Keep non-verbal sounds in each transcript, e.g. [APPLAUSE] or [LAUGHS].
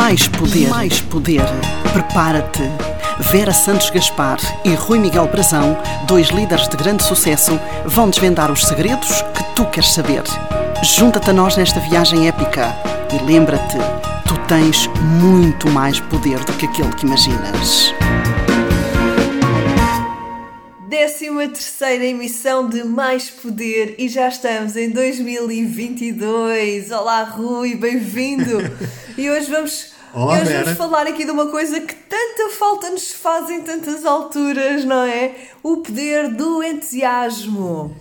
Mais poder. Mais poder. Prepara-te. Vera Santos Gaspar e Rui Miguel Brazão, dois líderes de grande sucesso, vão desvendar os segredos que tu queres saber. Junta-te a nós nesta viagem épica e lembra-te, tu tens muito mais poder do que aquele que imaginas. Décima terceira emissão de Mais Poder e já estamos em 2022. Olá Rui, bem-vindo! [LAUGHS] e hoje vamos, Olá, hoje Vera. vamos falar aqui de uma coisa que tanta falta nos faz em tantas alturas, não é? O poder do entusiasmo.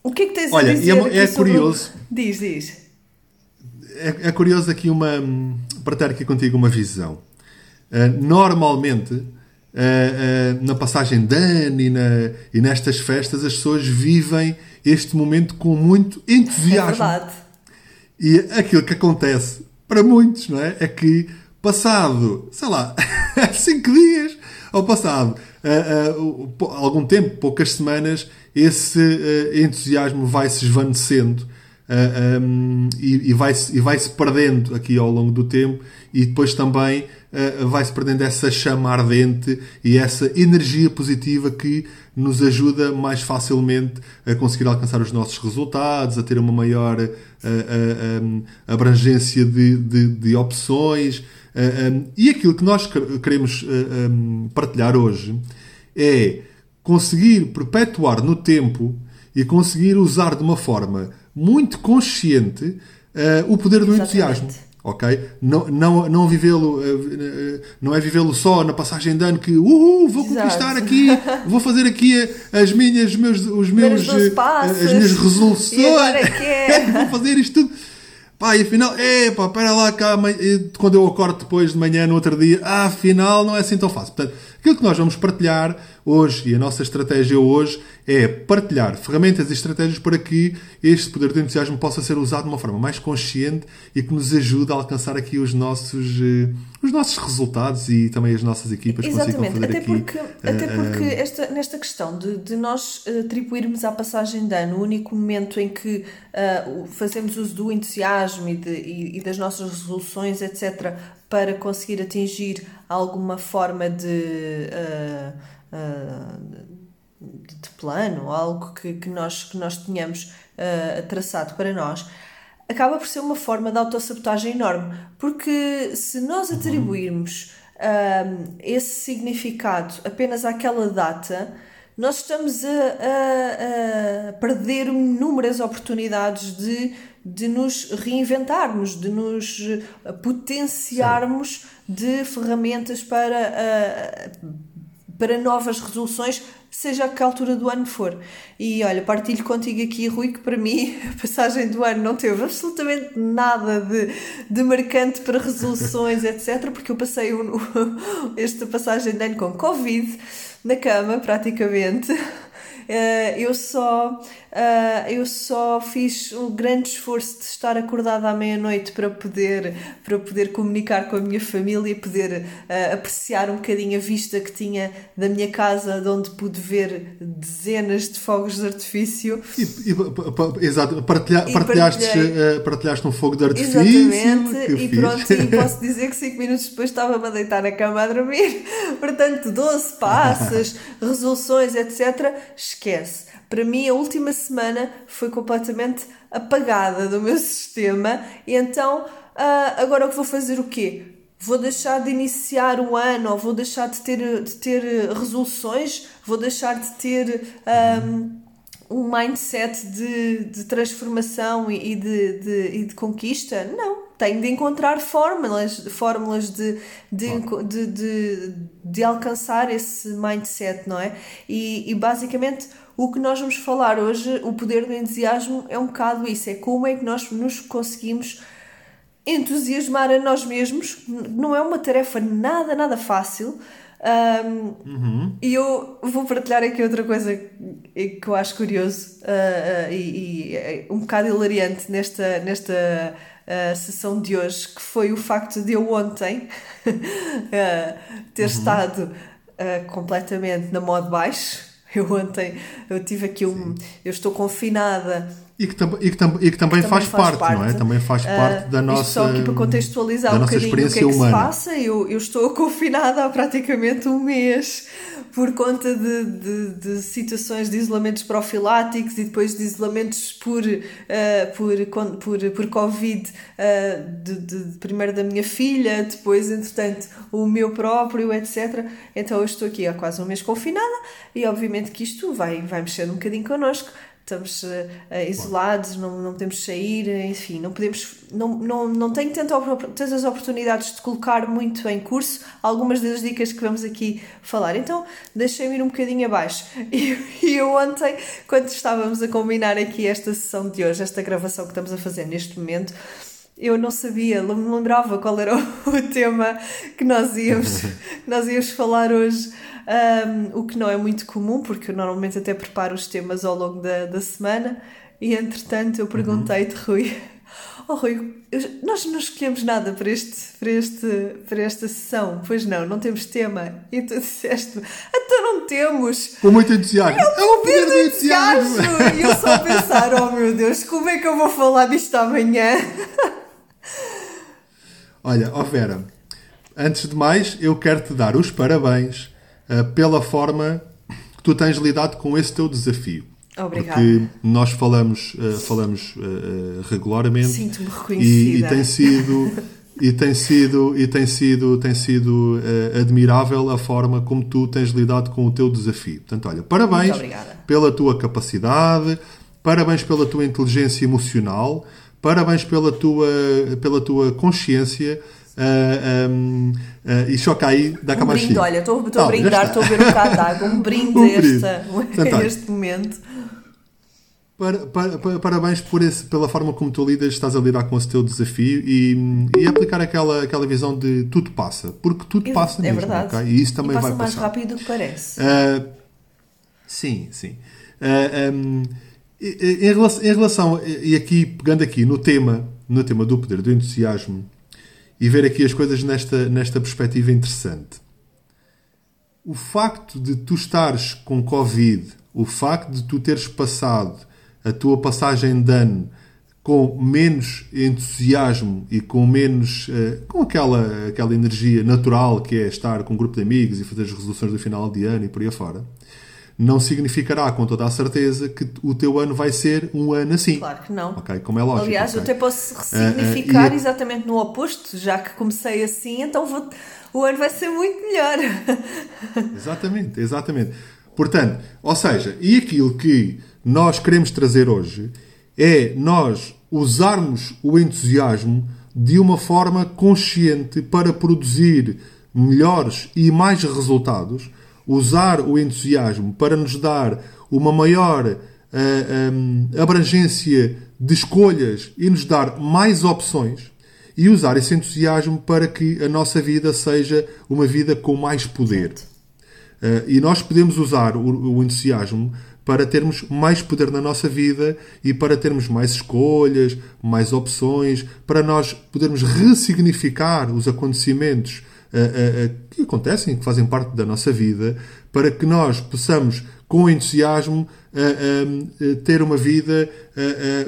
O que é que tens Olha, a dizer? é mo- aqui é sobre o- curioso. Diz, diz. É, é curioso aqui uma. hum, partilhar aqui contigo uma visão. Uh, normalmente, uh, uh, na passagem de ano e, na- e nestas festas, as pessoas vivem este momento com muito É entusiasmo. verdade. E aquilo que acontece para muitos, não é? É que passado, sei lá, [LAUGHS] cinco dias, ou passado po- algum tempo, poucas semanas, esse entusiasmo vai se esvanecendo ah, um, e, e vai-se e vai-se perdendo aqui ao longo do tempo e depois também ah, vai-se perdendo essa chama ardente e essa energia positiva que nos ajuda mais facilmente a conseguir alcançar os nossos resultados, a ter uma maior ah, ah, um, abrangência de, de, de opções. ah, um, e aquilo que nós quer- queremos ah, partilhar hoje é conseguir perpetuar no tempo e conseguir usar de uma forma muito consciente ah, o poder do Exatamente. entusiasmo ok? Não, não, não vivê-lo, eh, eh, não é vivê-lo só na passagem de ano que uhul, vou Exato. conquistar aqui, vou fazer aqui as minhas, meus, os meus, Meus 12 passos. as minhas [LAUGHS] resoluções, é é? [LAUGHS] vou fazer isto tudo. Pá, e afinal, é pá, espera lá cá, quando eu acordo depois de manhã no outro dia, ah, afinal não é assim tão fácil. Portanto, aquilo que nós vamos partilhar hoje e a nossa estratégia hoje é partilhar ferramentas e estratégias para que este poder do entusiasmo possa ser usado de uma forma mais consciente e que nos ajude a alcançar aqui os nossos, eh, os nossos resultados e também as nossas equipas consigam Exatamente, fazer até aqui. porque, até eh, porque esta, nesta questão de, de nós atribuirmos à passagem de ano o único momento em que o- fazemos uso do entusiasmo e, de- e- e das nossas resoluções, etc., para conseguir atingir alguma forma de, ah, ah, de, plano, algo que, que, nós, que nós tenhamos ah, traçado para nós, acaba por ser uma forma de autossabotagem enorme. Porque se nós atribuirmos ahm, esse significado apenas àquela data, nós estamos a, a- a perder inúmeras oportunidades de, de nos reinventarmos, de nos eh, potenciarmos de ferramentas para, ah, para novas resoluções, seja a que altura do ano for. E olha, partilho contigo aqui, Rui, que para mim [LAUGHS] a passagem do ano não teve absolutamente nada de, de marcante para resoluções, [LAUGHS] etc., porque eu passei [LAUGHS] o- esta passagem de ano com Covid na cama, praticamente. Eh, eu só eh, eu só fiz um grande esforço de estar acordada à meia-noite para poder para poder comunicar com a minha família e poder eh, apreciar um bocadinho a vista que tinha da minha casa de onde pude ver dezenas de fogos de artifício E, e, exato, partilha, partilhaste, partilhei. partilhaste um fogo de artifício. Exatamente, e fixe. pronto, e [LAUGHS] posso dizer que 5 minutos depois estava-me a deitar na cama a dormir. [LAUGHS] Portanto, 12 passos, [LAUGHS] resoluções, etc. Esquece. Para mim, a última semana foi completamente apagada do meu [LAUGHS] sistema, e então ah, agora o que vou fazer o quê? Vou deixar de iniciar o ano, ou vou deixar de ter, de ter resoluções, vou deixar de ter. ahm, um mindset de, de transformação e de, de, e de conquista? Não. Tenho de encontrar fórmulas, fórmulas de, de, de, de, de alcançar esse mindset, não é? E, e basicamente o que nós vamos falar hoje, o poder do entusiasmo, é um bocado isso: é como é que nós nos conseguimos entusiasmar a nós mesmos. Não é uma tarefa nada, nada fácil. Um, E eu vou partilhar aqui outra coisa que eu acho curioso uh, uh, e, e é um bocado hilariante nesta, nesta uh, sessão de hoje, que foi o facto de eu ontem uh, [LAUGHS] ter estado uh, completamente na modo baixo. Eu ontem eu tive aqui um. Eu estou confinada e que, tam- e que, tam- e que também, que faz, parte, não é? Também faz Ah, parte da isto nossa Só aqui para contextualizar da um nossa bocadinho o que é experiência que humana. se passa, eu, eu estou [LAUGHS] confinada há praticamente um mês por conta de, de, de situações de isolamentos profiláticos e depois de isolamentos por, ah, por, con- por, por Covid, ah, de, de- primeiro da minha filha, depois, entretanto, o meu próprio, etc. Então eu estou aqui há quase um mês confinada e obviamente que isto vai, vai mexer um bocadinho connosco estamos eh, isolados, não, não podemos sair, enfim, não podemos, não, não, não tenho tanta, tantas oportunidades de colocar muito em curso algumas das dicas que vamos aqui falar. Então, deixem-me ir um bocadinho abaixo. E, e eu ontem, quando estávamos a combinar aqui esta sessão de hoje, esta gravação que estamos a fazer neste momento, eu não sabia, não me lembrava qual era [LAUGHS] o, tema que nós íamos, que [LAUGHS] nós íamos falar hoje. Um, o que não é muito comum, porque eu normalmente até preparo os temas ao longo da, da semana. E entretanto, eu perguntei-te, Rui, [LAUGHS] oh Rui, eu- nós não escolhemos nada para, este, para, este, para esta sessão, pois não, não temos tema. E tu disseste, então não temos. Com muito entusiasmo. É o poder do entusiasmo! Entusiasmo! E eu só pensar, oh meu Deus, como é que eu vou falar disto amanhã? Olha, ó Vera, antes de mais, eu quero te dar os parabéns eh, pela forma que tu tens lidado com esse teu desafio. Obrigada. Porque nós falamos, eh, falamos eh, regularmente Sinto-me e, reconhecida. e tem sido e tem sido e tem sido tem sido eh, admirável a forma como tu tens lidado com o teu desafio. Portanto, olha, parabéns pela tua capacidade, parabéns pela tua inteligência emocional, parabéns pela tua pela tua consciência. Ah, um, ah, e aí da Um brinde, olha, estou a brindar, estou a ver um bocado de água, um [LAUGHS] brinde Um brinde. esta- a [LAUGHS] olha. este momento. Para- para- para- parabéns por esse, pela forma como tu lidas, estás a lidar com esse teu desafio e, e aplicar aquela, aquela visão de tudo passa, porque tudo passa é mesmo, verdade. ok? E isso também e passa vai mais passar. rápido do que parece. Ah, sim, sim. Um, em, relação, em relação- e aqui pegando aqui no tema, no tema do poder do entusiasmo e ver aqui as coisas nesta, nesta perspectiva interessante. O facto de tu estares com Covid, o facto de tu teres passado a tua passagem de ano com menos entusiasmo e com menos eh, com aquela, aquela energia natural que é estar com um grupo de amigos e fazer as resoluções do final de ano e por aí afora, não significará com toda a certeza que o teu ano vai ser um ano assim. Claro que não. Ok, como é lógico. Aliás, eu ok? até posso Ah, ah, e- exatamente no oposto, já que comecei assim, então vou- o ano vai ser muito melhor. [LAUGHS] Exatamente, exatamente. Portanto, ou seja, e aquilo que nós queremos trazer hoje é nós usarmos o entusiasmo de uma forma consciente para produzir melhores e mais resultados, usar o entusiasmo para nos dar uma maior ah, hum, abrangência de escolhas e nos dar mais opções e usar esse entusiasmo para que a nossa vida seja uma vida com mais poder. Uh, e nós podemos usar o, o entusiasmo para termos mais poder na nossa vida e para termos mais escolhas, mais opções, para nós podermos ressignificar os acontecimentos uh, uh, uh, que acontecem, que fazem parte da nossa vida, para que nós possamos, com entusiasmo, ter uma vida,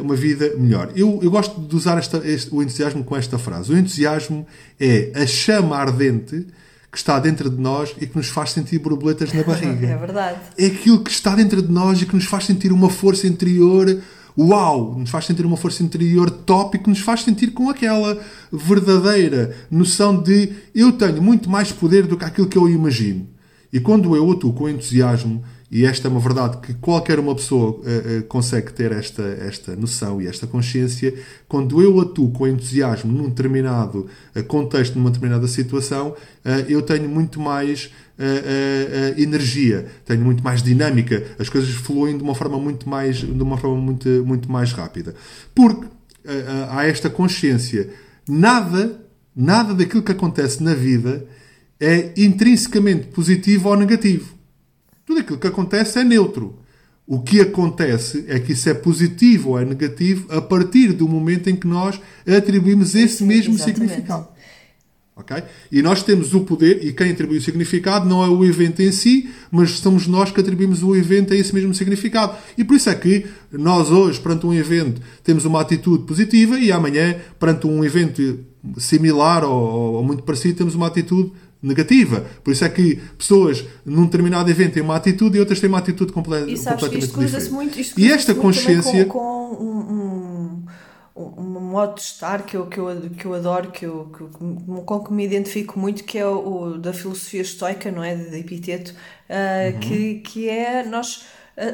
uma vida melhor. Eu, eu gosto de usar esta- este- o entusiasmo com esta frase. O entusiasmo é a chama ardente que está dentro de nós e que nos faz sentir borboletas na [LAUGHS] barriga. É verdade. É aquilo que está dentro de nós e que nos faz sentir uma força interior uau, nos faz sentir uma força interior top e que nos faz sentir com aquela verdadeira noção de eu tenho muito mais poder do que aquilo que eu imagino. E quando eu atuo com entusiasmo, e esta é uma verdade que qualquer uma pessoa eh, eh, consegue ter esta, esta noção e esta consciência, quando eu atuo com entusiasmo num determinado eh, contexto, numa determinada situação, eu tenho muito mais eh, eh, energia, tenho muito mais dinâmica, as coisas fluem de uma forma muito mais, de uma forma muito, muito mais rápida. Porque há esta consciência, nada, nada daquilo que acontece na vida é intrinsecamente positivo ou negativo. Tudo aquilo que acontece é neutro. O que acontece é que isso é positivo ou é negativo a partir do momento em que nós atribuímos esse mesmo exatamente. significado. Ok? E nós temos o poder, e quem atribui o significado não é o evento em si, mas somos nós que atribuímos o evento a esse mesmo significado. E por isso é que nós hoje, perante um evento, temos uma atitude positiva e amanhã, perante um evento similar ou, ou muito parecido, temos uma atitude negativa. Por isso é que pessoas num determinado evento têm uma atitude e outras têm uma atitude comple e sabes completamente que isto diferente. Muito, e esta consciência. Com, com um, um, um, modo de estar que eu, que eu, que eu adoro, que eu, que, com que me identifico muito, que é o, o da filosofia estoica, não é? De Epiteto, uh, uhum. que, que é nós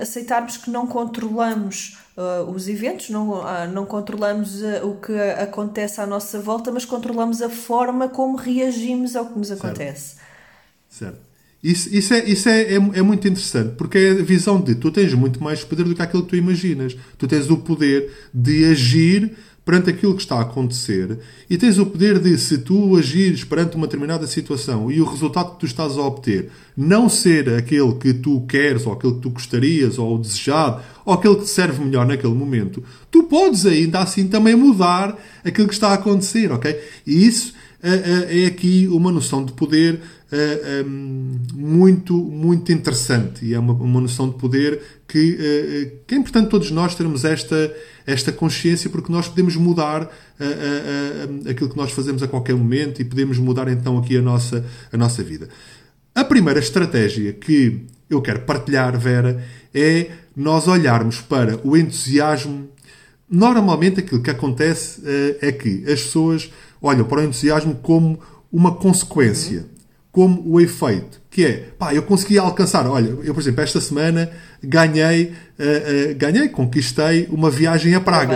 aceitarmos que não controlamos uh, os eventos, não, uh, não controlamos o que acontece à nossa volta, mas controlamos a forma como reagimos ao que nos acontece. Certo. certo. Isso, isso, é, isso é, é, é, muito interessante, porque é a visão de tu tens muito mais poder do que aquilo que tu imaginas. Tu tens o poder de agir perante aquilo que está a acontecer e tens o poder de, se tu agires perante uma determinada situação e o resultado que tu estás a obter não ser aquele que tu queres ou aquele que tu gostarias ou o desejado ou aquele que te serve melhor naquele momento, tu podes ainda assim também mudar aquilo que está a acontecer, ok? E isso é aqui uma noção de poder muito, muito interessante e é uma, uma noção de poder que, que é importante todos nós termos esta, esta consciência porque nós podemos mudar aquilo que nós fazemos a qualquer momento e podemos mudar então aqui a nossa, a nossa vida. A primeira estratégia que eu quero partilhar, Vera, é nós olharmos para o entusiasmo. Normalmente aquilo que acontece é que as pessoas olham para o entusiasmo como uma consequência. Como o efeito, que é, pá, eu consegui alcançar, olha, eu por exemplo, esta semana ganhei, uh, uh, ganhei, conquistei uma viagem a Praga.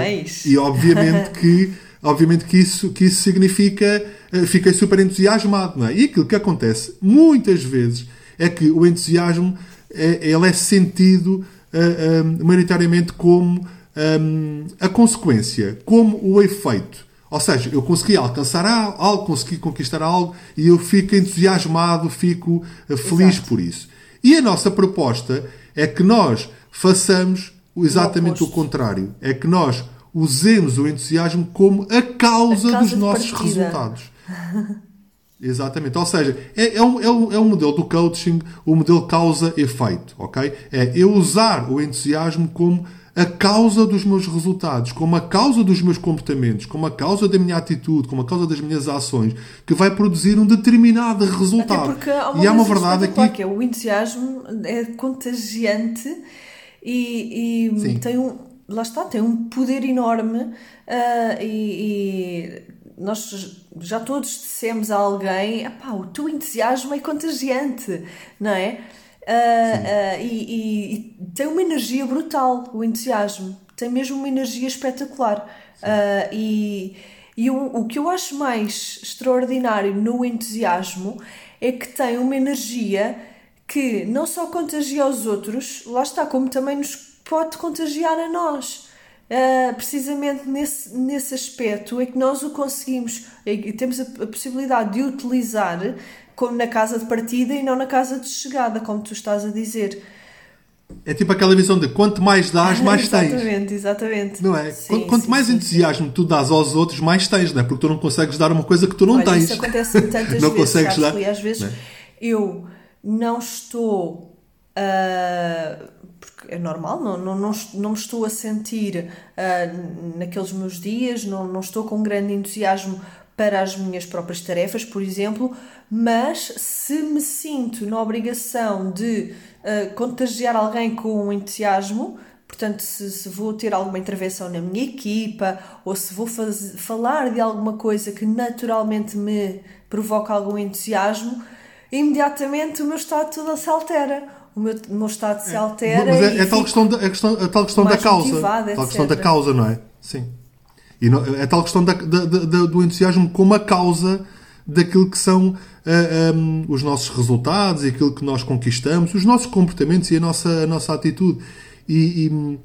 E obviamente que, [LAUGHS] obviamente que isso, que isso significa, uh, fiquei super entusiasmado, não é? E aquilo que acontece muitas vezes é que o entusiasmo é, ele é sentido uh, maioritariamente como um, a consequência, como o efeito. Ou seja, eu consegui alcançar algo, consegui conquistar algo e eu fico entusiasmado, fico eh, feliz Exato. por isso. E a nossa proposta é que nós façamos exatamente o, o contrário. É que nós usemos o entusiasmo como a causa, a causa dos nossos partida. resultados. [LAUGHS] Exatamente. Ou seja, é, é, um, é, um, é um modelo do coaching, o modelo causa-efeito. ok? É eu usar o entusiasmo como a causa dos meus resultados, como a causa dos meus comportamentos, como a causa da minha atitude, como a causa das minhas ações, que vai produzir um determinado resultado. Até porque há uma e há uma verdade aqui que é o entusiasmo é contagiante e, e tem um lá está tem um poder enorme uh, e, e nós já todos dissemos a alguém, o teu entusiasmo é contagiante, não é? Uh, uh, e, e, tem uma energia brutal, o entusiasmo. Tem mesmo uma energia espetacular. Uh, e e o, o que eu acho mais extraordinário no entusiasmo é que tem uma energia que não só contagia os outros, lá está, como também nos pode contagiar a nós. Uh, precisamente nesse, nesse aspecto é que nós o conseguimos, e temos a, a possibilidade de utilizar na casa de partida e não na casa de chegada, como tu estás a dizer. É tipo aquela visão de quanto mais dás, mais exatamente, [LAUGHS] tens. Exatamente, exatamente. Não é? Sim, quanto sim, mais sim, entusiasmo tu dás aos outros, mais tens, não é? Porque tu não consegues dar uma coisa que tu não Olha, tens. Isso acontece [LAUGHS] tantas não vezes. Consegues dar... dar... E às vezes é? eu não estou. Uh, porque é normal, não, não, não, não me estou a sentir uh, naqueles meus dias, não, não estou com grande entusiasmo para as minhas próprias tarefas, por exemplo, mas se me sinto na obrigação de uh, contagiar alguém com entusiasmo, portanto, se, se, vou ter alguma intervenção na minha equipa ou se vou faz, falar de alguma coisa que naturalmente me provoca algum entusiasmo, imediatamente o meu estado todo se altera. O meu, o meu estado se é. altera. Mas é, é tal questão, da, é questão, a tal questão da causa. Tal questão da causa, não é? Sim. E não, é tal questão da, da, da, do entusiasmo como a causa daquilo que são uh, eh, um, os nossos resultados e aquilo que nós conquistamos, os nossos comportamentos e a nossa, a nossa atitude. E, e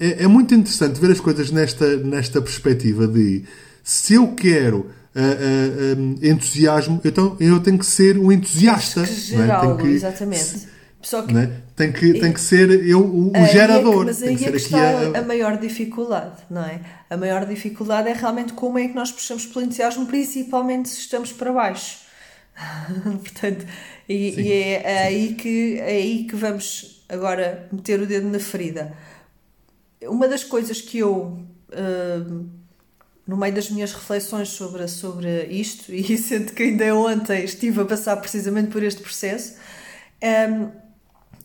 é, é, muito interessante ver as coisas nesta, nesta perspectiva de se eu quero uh, uh, um, entusiasmo, então eu tenho que ser um entusiasta. Que gerar algo, que, exatamente. Só que... Né? tem que, tem que ser eu o, o gerador. É que, mas tem aí que é que está a... a maior dificuldade, não é? A maior dificuldade é realmente como é que nós puxamos pelo entusiasmo, principalmente se estamos para baixo. [LAUGHS] Portanto, e, Sim, e é, aí que, é aí que vamos agora meter o dedo na ferida. Uma das coisas que eu, uh, no meio das minhas reflexões sobre, sobre isto, [LAUGHS] e sendo que ainda ontem estive a passar precisamente por este processo, um,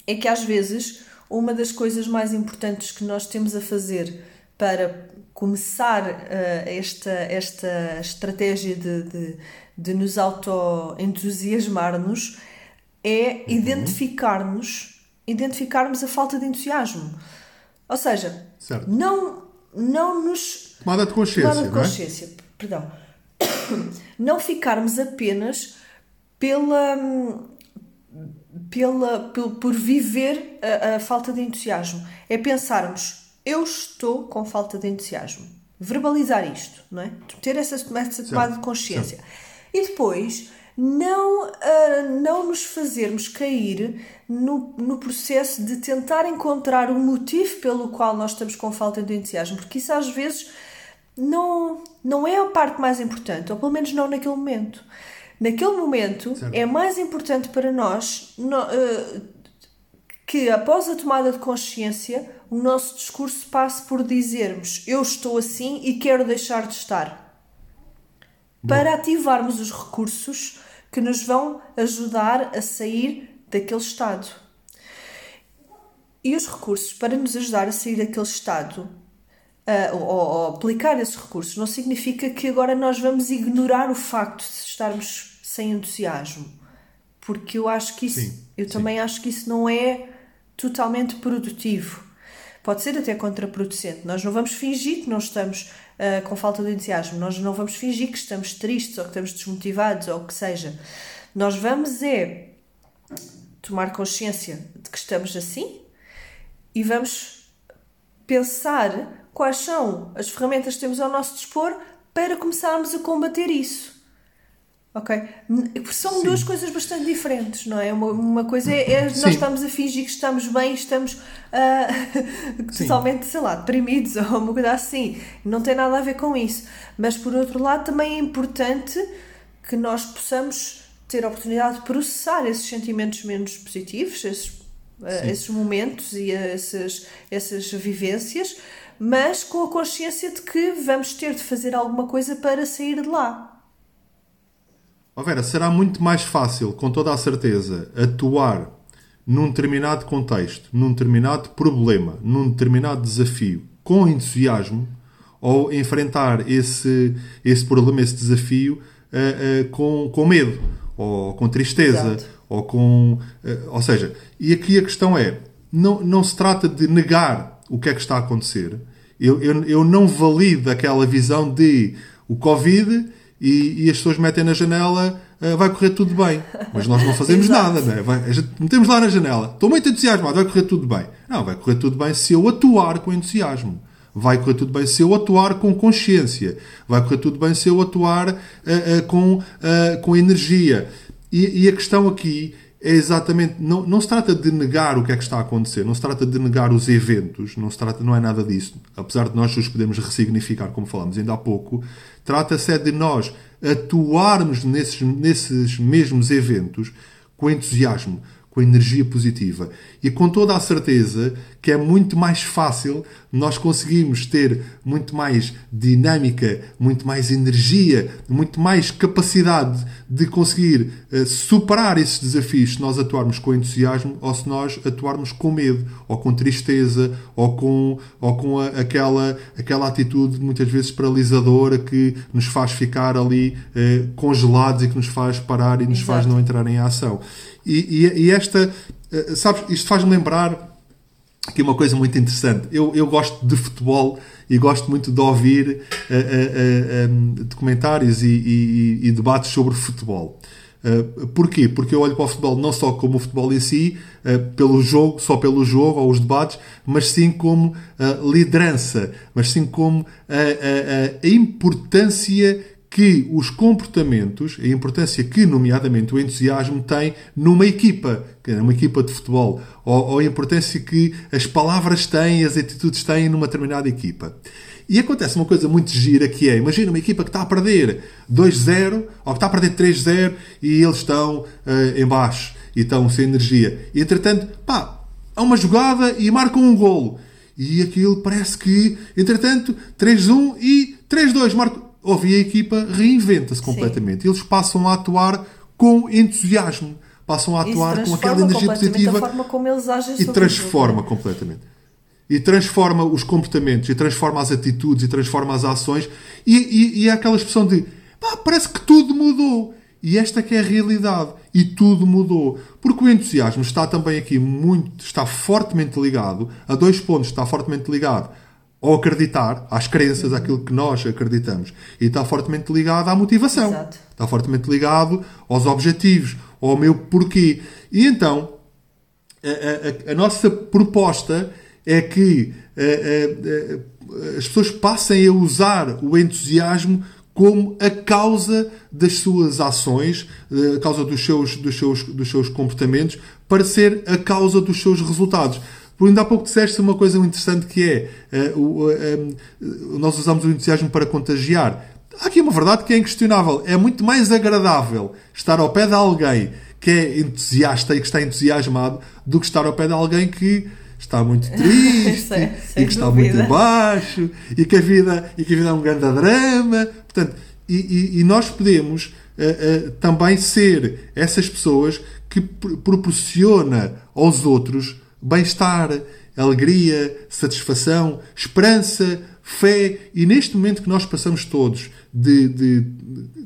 é que às vezes uma das coisas mais importantes que nós temos a fazer para começar uh, esta, esta estratégia de, de, de nos auto-entusiasmar-nos é uhum. identificarmos identificarmos a falta de entusiasmo. Ou seja, certo. não, não nos. Tomada de consciência. Tomada de consciência, não é? perdão. [COUGHS] Não ficarmos apenas pela. Pela por, por viver a, a falta de entusiasmo. É pensarmos, eu estou com falta de entusiasmo. Verbalizar isto, não é? Ter essa, essa tomada de consciência. Certo. E depois não, uh, não nos fazermos cair no, no processo de tentar encontrar o motivo pelo qual nós estamos com falta de entusiasmo, porque isso às vezes não, não é a parte mais importante, ou pelo menos não naquele momento. Naquele momento certo. é mais importante para nós no, uh, que após a tomada de consciência o nosso discurso passe por dizermos eu estou assim e quero deixar de estar. Para ativarmos os recursos que nos vão ajudar a sair daquele estado. E os recursos para nos ajudar a sair daquele estado, uh, ou, ou, aplicar esses recursos, não significa que agora nós vamos ignorar o facto de estarmos sem entusiasmo. Porque eu acho que isso, sim, eu sim. também acho que isso não é totalmente produtivo. Pode ser até contraproducente. Nós não vamos fingir que não estamos uh, com falta de entusiasmo. Nós não vamos fingir que estamos tristes ou que estamos desmotivados ou o que seja. Nós vamos é tomar consciência de que estamos assim e vamos pensar quais são as ferramentas que temos ao nosso dispor para começarmos a combater isso. Ok? São Sim. duas coisas bastante diferentes, não é? Uma, uma coisa é, é nós estamos a fingir que estamos bem, estamos [LAUGHS] uh, totalmente, sei lá, deprimidos [LAUGHS] ou uma coisa assim. Não tem nada a ver com isso. Mas por outro lado, também é importante que nós possamos ter a oportunidade de processar esses sentimentos menos positivos, esses, uh, esses momentos e essas, essas vivências, mas com a consciência de que vamos ter de fazer alguma coisa para sair de lá. Oh Vera, será muito mais fácil, com toda a certeza, atuar num determinado contexto, num determinado problema, num determinado desafio, com entusiasmo, ou enfrentar esse, esse problema, esse desafio, uh, uh, com, com medo, ou com tristeza, Exato. ou com. Uh, ou seja, e aqui a questão é: não, não se trata de negar o que é que está a acontecer. Eu, eu, eu não valido aquela visão de o Covid e, e as pessoas metem na janela uh, vai correr tudo bem. Mas nós não [LAUGHS] fazemos nada, não é? Vai, a gente metemos lá na janela, estou muito entusiasmado, vai correr tudo bem. Não, vai correr tudo bem se eu atuar com entusiasmo. Vai correr tudo bem se eu atuar com consciência. Vai correr tudo bem se eu atuar uh, uh, com, com energia. E, e a questão aqui é exatamente. Não, não se trata de negar o que é que está a acontecer, não se trata de negar os eventos, não, se trata, não é nada disso. Apesar de nós os podemos ressignificar, como falamos ainda há pouco, trata-se é de nós atuarmos nesses, nesses mesmos eventos com entusiasmo, com energia positiva. E com toda a certeza que é muito mais fácil nós conseguimos ter muito mais dinâmica, muito mais energia, muito mais capacidade de conseguir uh, superar esses desafios se nós atuarmos com entusiasmo ou se nós atuarmos com medo, ou com tristeza, ou com, ou com a, aquela, aquela atitude muitas vezes paralisadora que nos faz ficar ali uh, congelados e que nos faz parar e nos Exato. faz não entrar em ação. E, e, e esta, uh, sabes, isto faz-me lembrar aqui uma coisa muito interessante. Eu, eu gosto de futebol e gosto muito de ouvir uh, uh, um, documentários e, e, e, debates sobre futebol. Uh, porquê? Porque eu olho para o futebol não só como o futebol em si, uh, pelo jogo, só pelo jogo ou os debates, mas sim como uh, liderança, mas sim como a importância que os comportamentos, a importância que, nomeadamente, o entusiasmo tem numa equipa, numa equipa de futebol, ou, ou a importância que as palavras têm, as atitudes têm numa determinada equipa. E acontece uma coisa muito gira que é, imagina uma equipa que está a perder 2-0 ou que está a perder 3-0 e eles estão uh, em baixo e estão sem energia. E entretanto, pá, há uma jogada e marcam um golo. E aquilo parece que, entretanto, 3-1 e 3-2 marcam. Ouve, a equipa reinventa-se completamente. Sim. Eles passam a atuar com entusiasmo. Passam a atuar com aquela energia positiva. A forma como eles agem e transforma completamente e transforma os comportamentos, e transforma as atitudes, e transforma as ações, e, e, e é aquela expressão de parece que tudo mudou. E esta que é a realidade. E tudo mudou. Porque o entusiasmo está também aqui muito, está fortemente ligado a dois pontos. Está fortemente ligado ao acreditar, às crenças, àquilo que nós acreditamos. E está fortemente ligado à motivação. Exato. Está fortemente ligado aos objetivos, ao meu porquê. E então, a, a, a nossa proposta é que uh, as pessoas passem a usar o entusiasmo como a causa das suas ações, a causa dos seus, dos seus, dos seus comportamentos, para ser a causa dos seus resultados. Por ainda há pouco disseste uma coisa interessante que é uh, uh, nós usamos o entusiasmo para contagiar. Há aqui uma verdade que é inquestionável. É muito mais agradável estar ao pé de alguém que é entusiasta e que está entusiasmado do que estar ao pé de alguém que está muito [LAUGHS] triste e que está dúvida. muito baixo e que a vida e que a vida é um grande drama portanto e, e, e nós podemos uh, uh, também ser essas pessoas que pr proporciona aos outros bem-estar alegria satisfação esperança fé e neste momento que nós passamos todos de, de,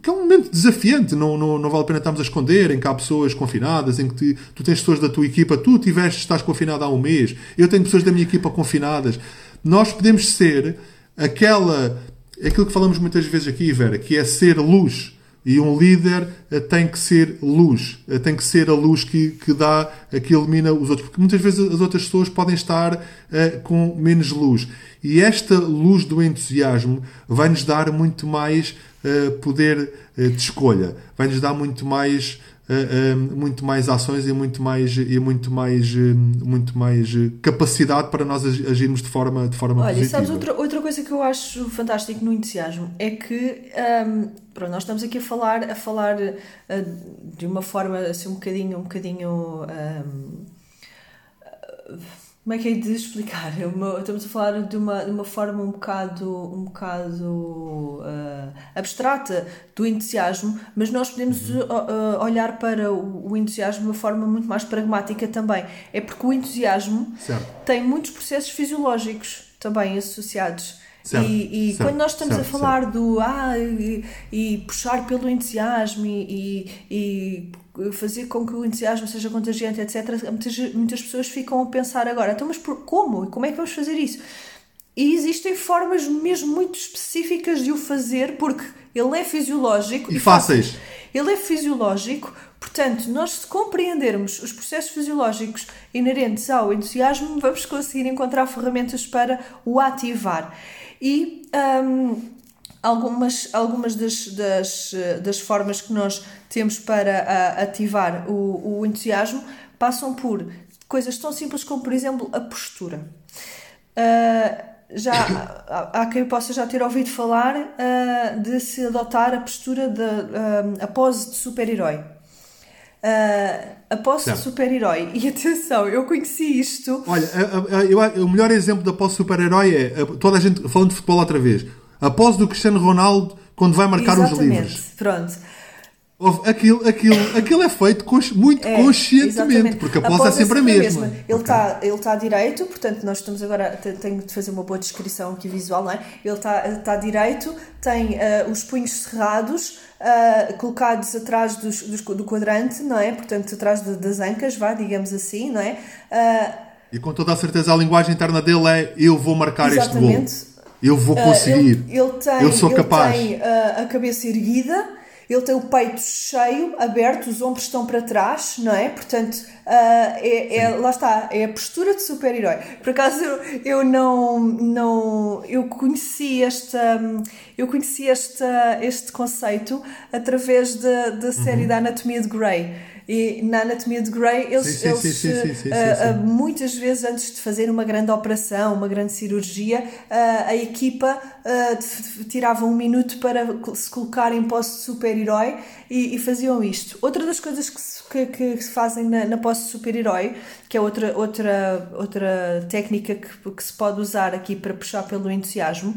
que é um momento desafiante, não, não, não vale a pena estarmos a esconder, em que há pessoas confinadas, em que tu, tu tens pessoas da tua equipa, tu tiveste, estás confinado há um mês, eu tenho pessoas da minha equipa confinadas. Nós podemos ser aquela, aquilo que falamos muitas vezes aqui, Vera, que é ser luz. E um líder eh, tem que ser luz, eh, tem que ser a luz que, que dá, eh, que elimina os outros, porque muitas vezes as outras pessoas podem estar uh, com menos luz. E esta luz do entusiasmo vai nos dar muito mais uh, poder uh, de escolha, vai nos dar muito mais muito mais ações e muito mais e muito mais muito mais capacidade para nós agirmos de forma de forma Olha, positiva. sabes outra outra coisa que eu acho fantástico no entusiasmo é que um, pronto, nós estamos aqui a falar a falar de uma forma assim um bocadinho um bocadinho um, como é que [LAUGHS] é de explicar? Uma, estamos a falar de uma, de uma forma um bocado, um bocado uh, abstrata do entusiasmo, mas nós podemos uh, uh, olhar para o, o, entusiasmo de uma forma muito mais pragmática também. É porque o entusiasmo certo. tem muitos processos fisiológicos também associados. Certo, e, e certo, quando nós estamos certo, a falar do ah, e, e, puxar pelo entusiasmo e, e fazer com que o entusiasmo seja contagiante, etc., muitas, muitas pessoas ficam a pensar agora, então, mas por, como? Como é que vamos fazer isso? E existem formas mesmo muito específicas de o fazer, porque ele é fisiológico. E, e fáceis. Ele é fisiológico, portanto, nós se compreendermos os processos fisiológicos inerentes ao entusiasmo, vamos conseguir encontrar ferramentas para o ativar. E um, algumas, algumas das, das, das formas que nós temos para a, ativar o, o entusiasmo passam por coisas tão simples como, por exemplo, a postura. Uh, já há, quem possa já ter ouvido falar uh, de se adotar a postura de uh, a pose de super-herói. Uh, a pose certo. de super-herói. E atenção, eu conheci isto. Olha, a, a, o melhor exemplo da de super-herói é toda a gente falando de futebol outra vez a pose do Cristiano Ronaldo quando vai marcar Exatamente. os livros. Pronto. Aquilo, aquilo, aquilo é feito muito é, conscientemente, exatamente. porque a pose, é sempre a mesma. mesma. Ele está okay. ele tá direito, portanto, nós estamos agora. Tenho de fazer uma boa descrição aqui visual, não é? Ele está tá direito, tem uh, os punhos cerrados, uh, colocados atrás dos, dos, do quadrante, não é? Portanto, atrás de, das ancas, vá, digamos assim, não é? Uh, e com toda a certeza a linguagem interna dele é eu vou marcar exatamente. este gol. Eu vou conseguir. Ele, ele tem, eu sou capaz. Ele tem a cabeça erguida ele tem o peito cheio, aberto, os ombros estão para trás, não é? Portanto, uh, é, é, lá está, é a postura de super-herói. Por acaso eu, eu não, não eu conheci esta eu conheci esta, este conceito através da, da série uhum. da Anatomia de Grey e na Anatomia de Grey, eles, sim, sim, eles sim, uh, uh, muitas vezes antes de fazer uma grande operação, uma grande cirurgia, uh, a equipa tirava um minuto para se colocar em posse de super-herói e, e, faziam isto. Outra das coisas que se, que, que se fazem na, na posse de super-herói, que é outra, outra, outra técnica que, que se pode usar aqui para puxar pelo entusiasmo,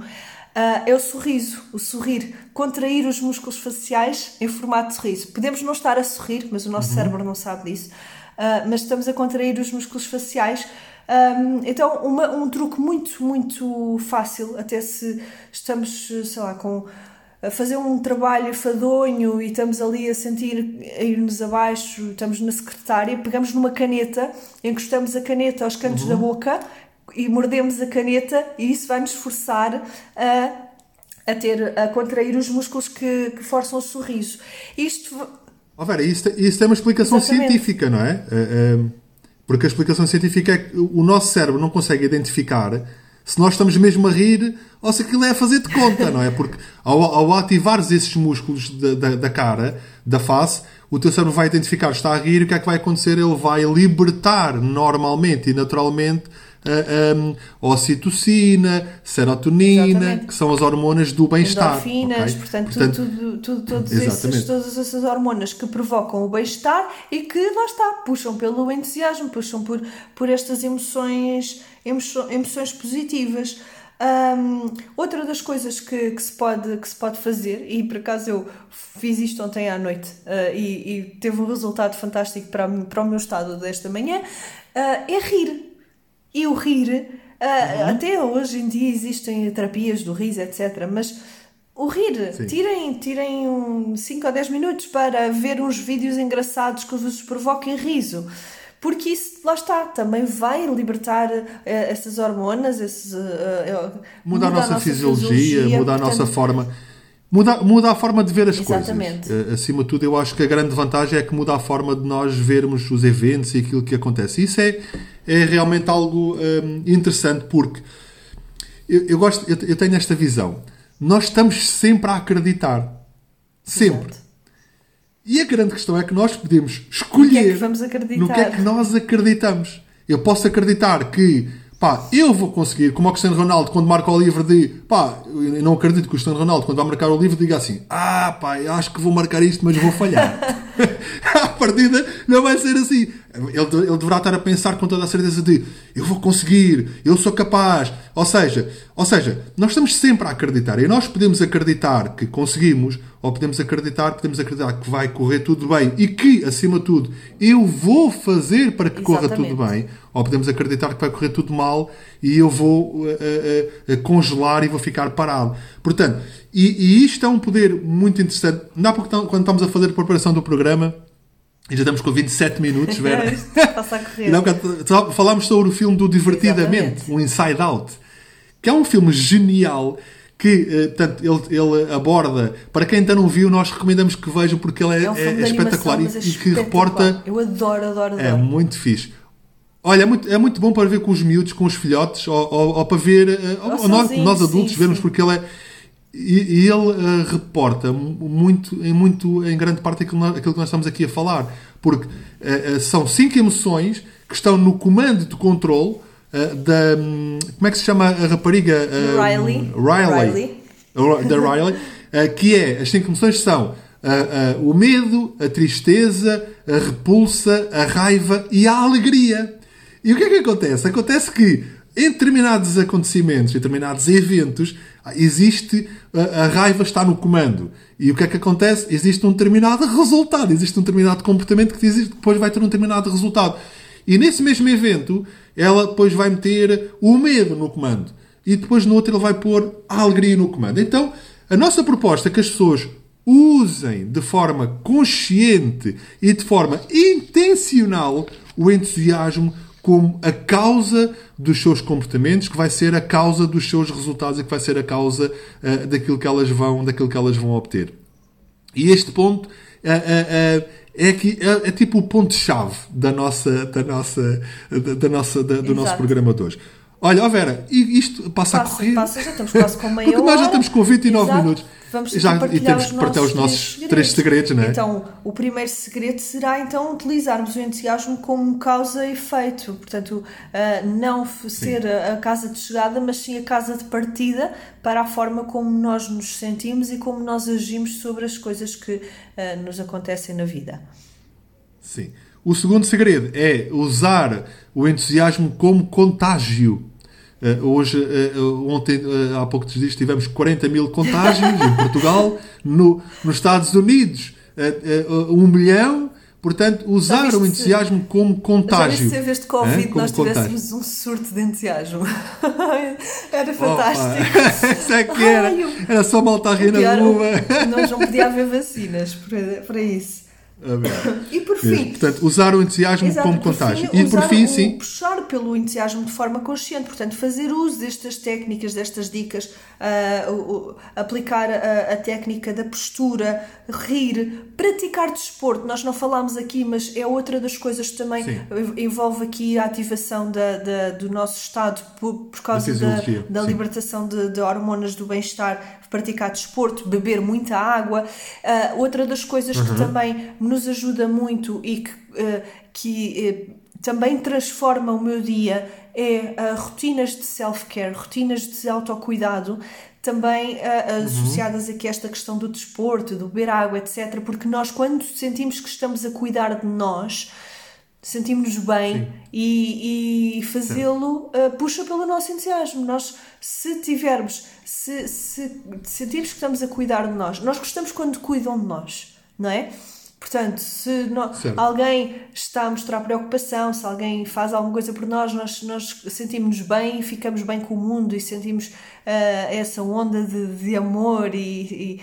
Uh, é o sorriso, o sorrir, contrair os músculos faciais em formato de sorriso. Podemos não estar a sorrir, mas o nosso uhum. cérebro não sabe disso, uh, mas estamos a contrair os músculos faciais. Um, então, uma, um truque muito, muito fácil, até se estamos, sei lá, com a fazer um trabalho fadonho e estamos ali a sentir a ir-nos abaixo, estamos na secretária, pegamos numa caneta, encostamos a caneta aos cantos uhum. da boca e mordemos a caneta e isso vai nos forçar a, a ter a contrair os músculos que, que forçam o sorriso. Isto. Oh Vera, isso, isso tem uma explicação Exatamente. científica, não é? Eh, eh, porque a explicação científica é que o nosso cérebro não consegue identificar se nós estamos mesmo a rir ou se aquilo é a fazer de conta, não é? Porque ao, ao ativares esses músculos da, da, da, cara, da face, o teu cérebro vai identificar está a rir o que é que vai acontecer? Ele vai libertar normalmente e naturalmente um, ocitocina, serotonina, Exatamente. que são as hormonas do bem-estar. Endorfinas, okay? portanto, portanto tudo, tudo, todos esses, todas essas hormonas que provocam o bem-estar e que, lá está, puxam pelo entusiasmo, puxam por, por estas emoções, emoções positivas. Um, outra das coisas que, que, se pode, que se pode fazer, e por acaso eu fiz isto ontem à noite uh, e, e, teve um resultado fantástico para, para o meu estado desta manhã, uh, é rir e o rir, uh, uhum. até hoje em dia existem terapias do riso, etc. Mas o rir, Sim. tirem, tirem 5 um, ou 10 minutos para ver uns vídeos engraçados que vos provoquem riso. Porque isso, lá está, também vai libertar uh, essas hormonas, esses, uh, muda, muda, a nossa, a nossa fisiologia, fisiologia, muda portanto, a nossa forma Muda, muda a forma de ver as Exatamente. coisas. Uh, acima de tudo, eu acho que a grande vantagem é que muda a forma de nós vermos os eventos e aquilo que acontece. Isso é, é realmente algo um, ehm, interessante porque eu, eu gosto, eu, eu, tenho esta visão. Nós estamos sempre a acreditar. Sempre. Exato. E a grande questão é que nós podemos escolher no que é que, no que é que nós acreditamos. Eu posso acreditar que pá, eu vou conseguir, como o Cristiano Ronaldo, quando marca o livro de, pá, eu não acredito que o Cristiano Ronaldo, quando vai marcar o livro, diga assim, ah, pá, acho que vou marcar isto, mas vou falhar. [LAUGHS] [LAUGHS] a partida não vai ser assim. Ele, ele deverá estar a pensar com toda a certeza de, eu vou conseguir, eu sou capaz. Ou seja, ou seja, nós estamos sempre a acreditar. E nós podemos acreditar que conseguimos, ou podemos acreditar, podemos acreditar que vai correr tudo bem e que, acima de tudo, eu vou fazer para que Exatamente. corra tudo bem ou podemos acreditar que vai correr tudo mal e eu vou uh, uh, uh, congelar e vou ficar parado. Portanto, e, e, isto é um poder muito interessante. Não há pouco, quando estamos a fazer a preparação do programa, e já estamos com 27 minutos, [LAUGHS] Vera. Passa a correr. Não, falámos sobre o filme do Divertidamente, o Inside Out, que é um filme genial que portanto, ele, ele aborda. Para quem ainda não viu, nós recomendamos que vejam porque ele é, é, um é, é espetacular e, é que reporta. Eu adoro, adoro, adoro. É muito fixe. Olha, é muito, é muito bom para ver com os miúdos, com os filhotes, ou, ou, ou para ver, uh, ou nós, nós, adultos, sim, vermos, sim. porque ele é. E, ele uh, reporta muito, em, muito, em grande parte aquilo, aquilo que nós estamos aqui a falar. Porque uh, são cinco emoções que estão no comando de controle da. Um, como é que se chama a rapariga? Riley. Riley. Riley. Da Riley. que é, as cinco emoções são o medo, a tristeza, a repulsa, a raiva e a alegria. E o que é que acontece? Acontece que em determinados acontecimentos, em determinados eventos, existe a, a, raiva está no comando. E o que é que acontece? Existe um determinado resultado, existe um determinado comportamento que depois vai ter um determinado resultado. E nesse mesmo evento, ela depois vai meter o medo no comando. E depois no outro ele vai pôr a alegria no comando. Então, a nossa proposta é que as pessoas usem de forma consciente e de forma intencional o entusiasmo como a causa dos seus comportamentos, que vai ser a causa dos seus resultados e que vai ser a causa uh, daquilo que elas vão, daquilo que elas vão obter. E este ponto é, é, é, que é, é tipo o ponto-chave da nossa, da nossa, da, da nossa, da, do nosso Exato. programa de hoje. Olha, ó Vera, e isto passa, a Passa, correr. passa, já estamos quase com meia Porque nós já estamos com 29 Exato. minutos. Vamos Já- e temos que partilhar os nossos três segredos, não é? Então, o primeiro segredo será então utilizarmos o entusiasmo como causa e efeito. Portanto, ah, não ser a, a casa de chegada, mas sim a casa de partida para a forma como nós nos sentimos e como nós agimos sobre as coisas que ah, nos acontecem na vida. Sim. O segundo segredo é usar o entusiasmo como contágio. Eh, hoje, eh, ontem, eh, há poucos dias, tivemos 40 mil contágios em Portugal, no, nos Estados Unidos, um milhão. Portanto, usar o se- entusiasmo como Já contágio. viste se em vez de Covid? Como nós contágio. tivéssemos um surto de entusiasmo? [LAUGHS] Era fantástico. [LAUGHS] Isso é que era. Ai, eu- Era só malta a rir na rua. [LAUGHS] nós não podia haver vacinas para, para isso. [COUGHS] E por fim, Portanto, usar o entusiasmo Exato, como contágio. fim, E por fim, o- sim. Puxar pelo entusiasmo de forma consciente, portanto, fazer uso destas técnicas, destas dicas, o- o- aplicar a, a técnica da postura, rir, praticar desporto. Nós não falámos aqui, mas é outra das coisas que também Sim. envolve aqui a ativação da, da- do nosso estado por, por causa da, da libertação de, de hormonas do bem-estar, praticar desporto, beber muita água. Ah, outra das coisas Uhum. que também nos ajuda muito e que, ah, que eh, também transforma o meu dia é ah, rotinas de self-care, rotinas de autocuidado. Também Uhum. associadas aqui a esta questão do desporto, do beber água, etc. Porque nós, quando sentimos que estamos a cuidar de nós, sentimos-nos bem e, e fazê-lo uh, puxa pelo nosso entusiasmo. Nós, se tivermos, se, se sentirmos que estamos a cuidar de nós, nós gostamos quando cuidam de nós, não é? Portanto, se alguém está a mostrar preocupação, se alguém faz alguma coisa por nós, nós, nós sentimos-nos bem e ficamos bem com o mundo e sentimos ah, essa onda de, de amor e, e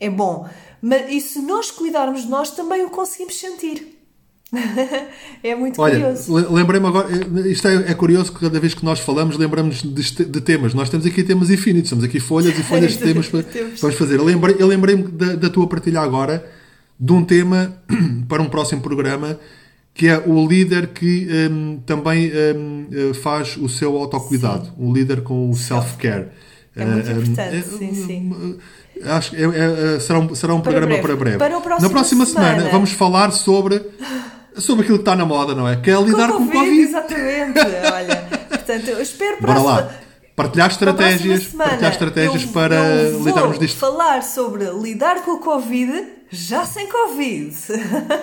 é bom. Mas, e se nós cuidarmos de nós, também o conseguimos sentir. É muito Olha, curioso. le- lembrei-me agora, eh, isto é, é curioso que cada vez que nós falamos lembramos de, de temas. Nós temos aqui temas infinitos, temos aqui folhas e [LAUGHS] folhas de temas para vamos fazer. Eu lembrei- lembrei-me da, da tua partilha agora de um tema [CLEARS THROAT] para um próximo programa que é o líder que hum, também hum, eh, faz o seu autocuidado, um líder com o self-care. É muito Eh, hum, importante, eh, sim, sim. Acho que é- é- é- será um, será um Para programa breve. para breve. Para o próximo Na próxima semana. semana. vamos falar sobre, sobre aquilo que está na moda, não é? Que é lidar com o Covid. Exatamente. [LAUGHS] Olha, portanto, eu espero Bora próxima- lá. Partilhar para estratégias, semana, partilhar estratégias eu- para eu lidarmos disto. falar sobre lidar com o Covid já sem Covid.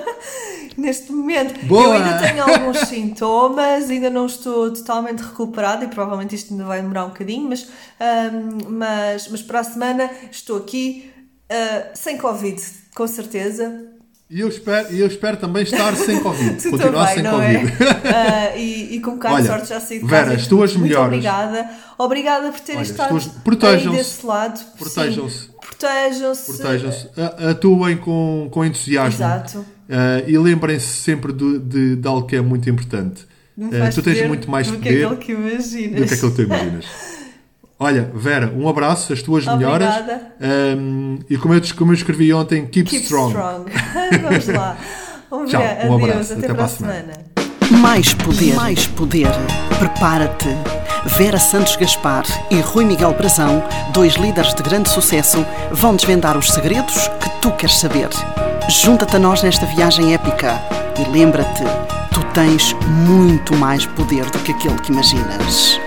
[LAUGHS] Neste momento, Boa! eu ainda tenho alguns sintomas, ainda não estou totalmente recuperada e provavelmente isto ainda vai demorar um bocadinho, mas, ahm, mas, mas para a semana estou aqui ah, sem Covid, com certeza. E eu espero, eu espero também estar sem Covid. [LAUGHS] Continuar sem não Covid. é? [LAUGHS] Ah, e, e com um bocado de Olha, sorte já saí de Vera, casa. as tuas Muito melhores. obrigada. Obrigada por terem estado aí protejam-se. desse lado. Protejam-se. Protejam-se. Protejam-se, atuem com, com entusiasmo. Exato. Ah, e lembrem-se sempre do- de, de algo que é muito importante. Faz tu tens muito mais do que poder que imaginas. do que aquilo que tu imaginas. [LAUGHS] Olha, Vera, um abraço, as tuas melhoras. Obrigada. Ahm, e como eu, como eu escrevi ontem, keep, Keep strong. strong. [LAUGHS] [LAUGHS] Vamos lá. Um Tchau, beijo. um Adeus. abraço. Até, para a semana. Mais poder, mais poder. Prepara-te. Vera Santos Gaspar e Rui Miguel Brazão, dois líderes de grande sucesso, vão desvendar os segredos que tu queres saber. Junta-te a nós nesta viagem épica e lembra-te, tu tens muito mais poder do que aquele que imaginas.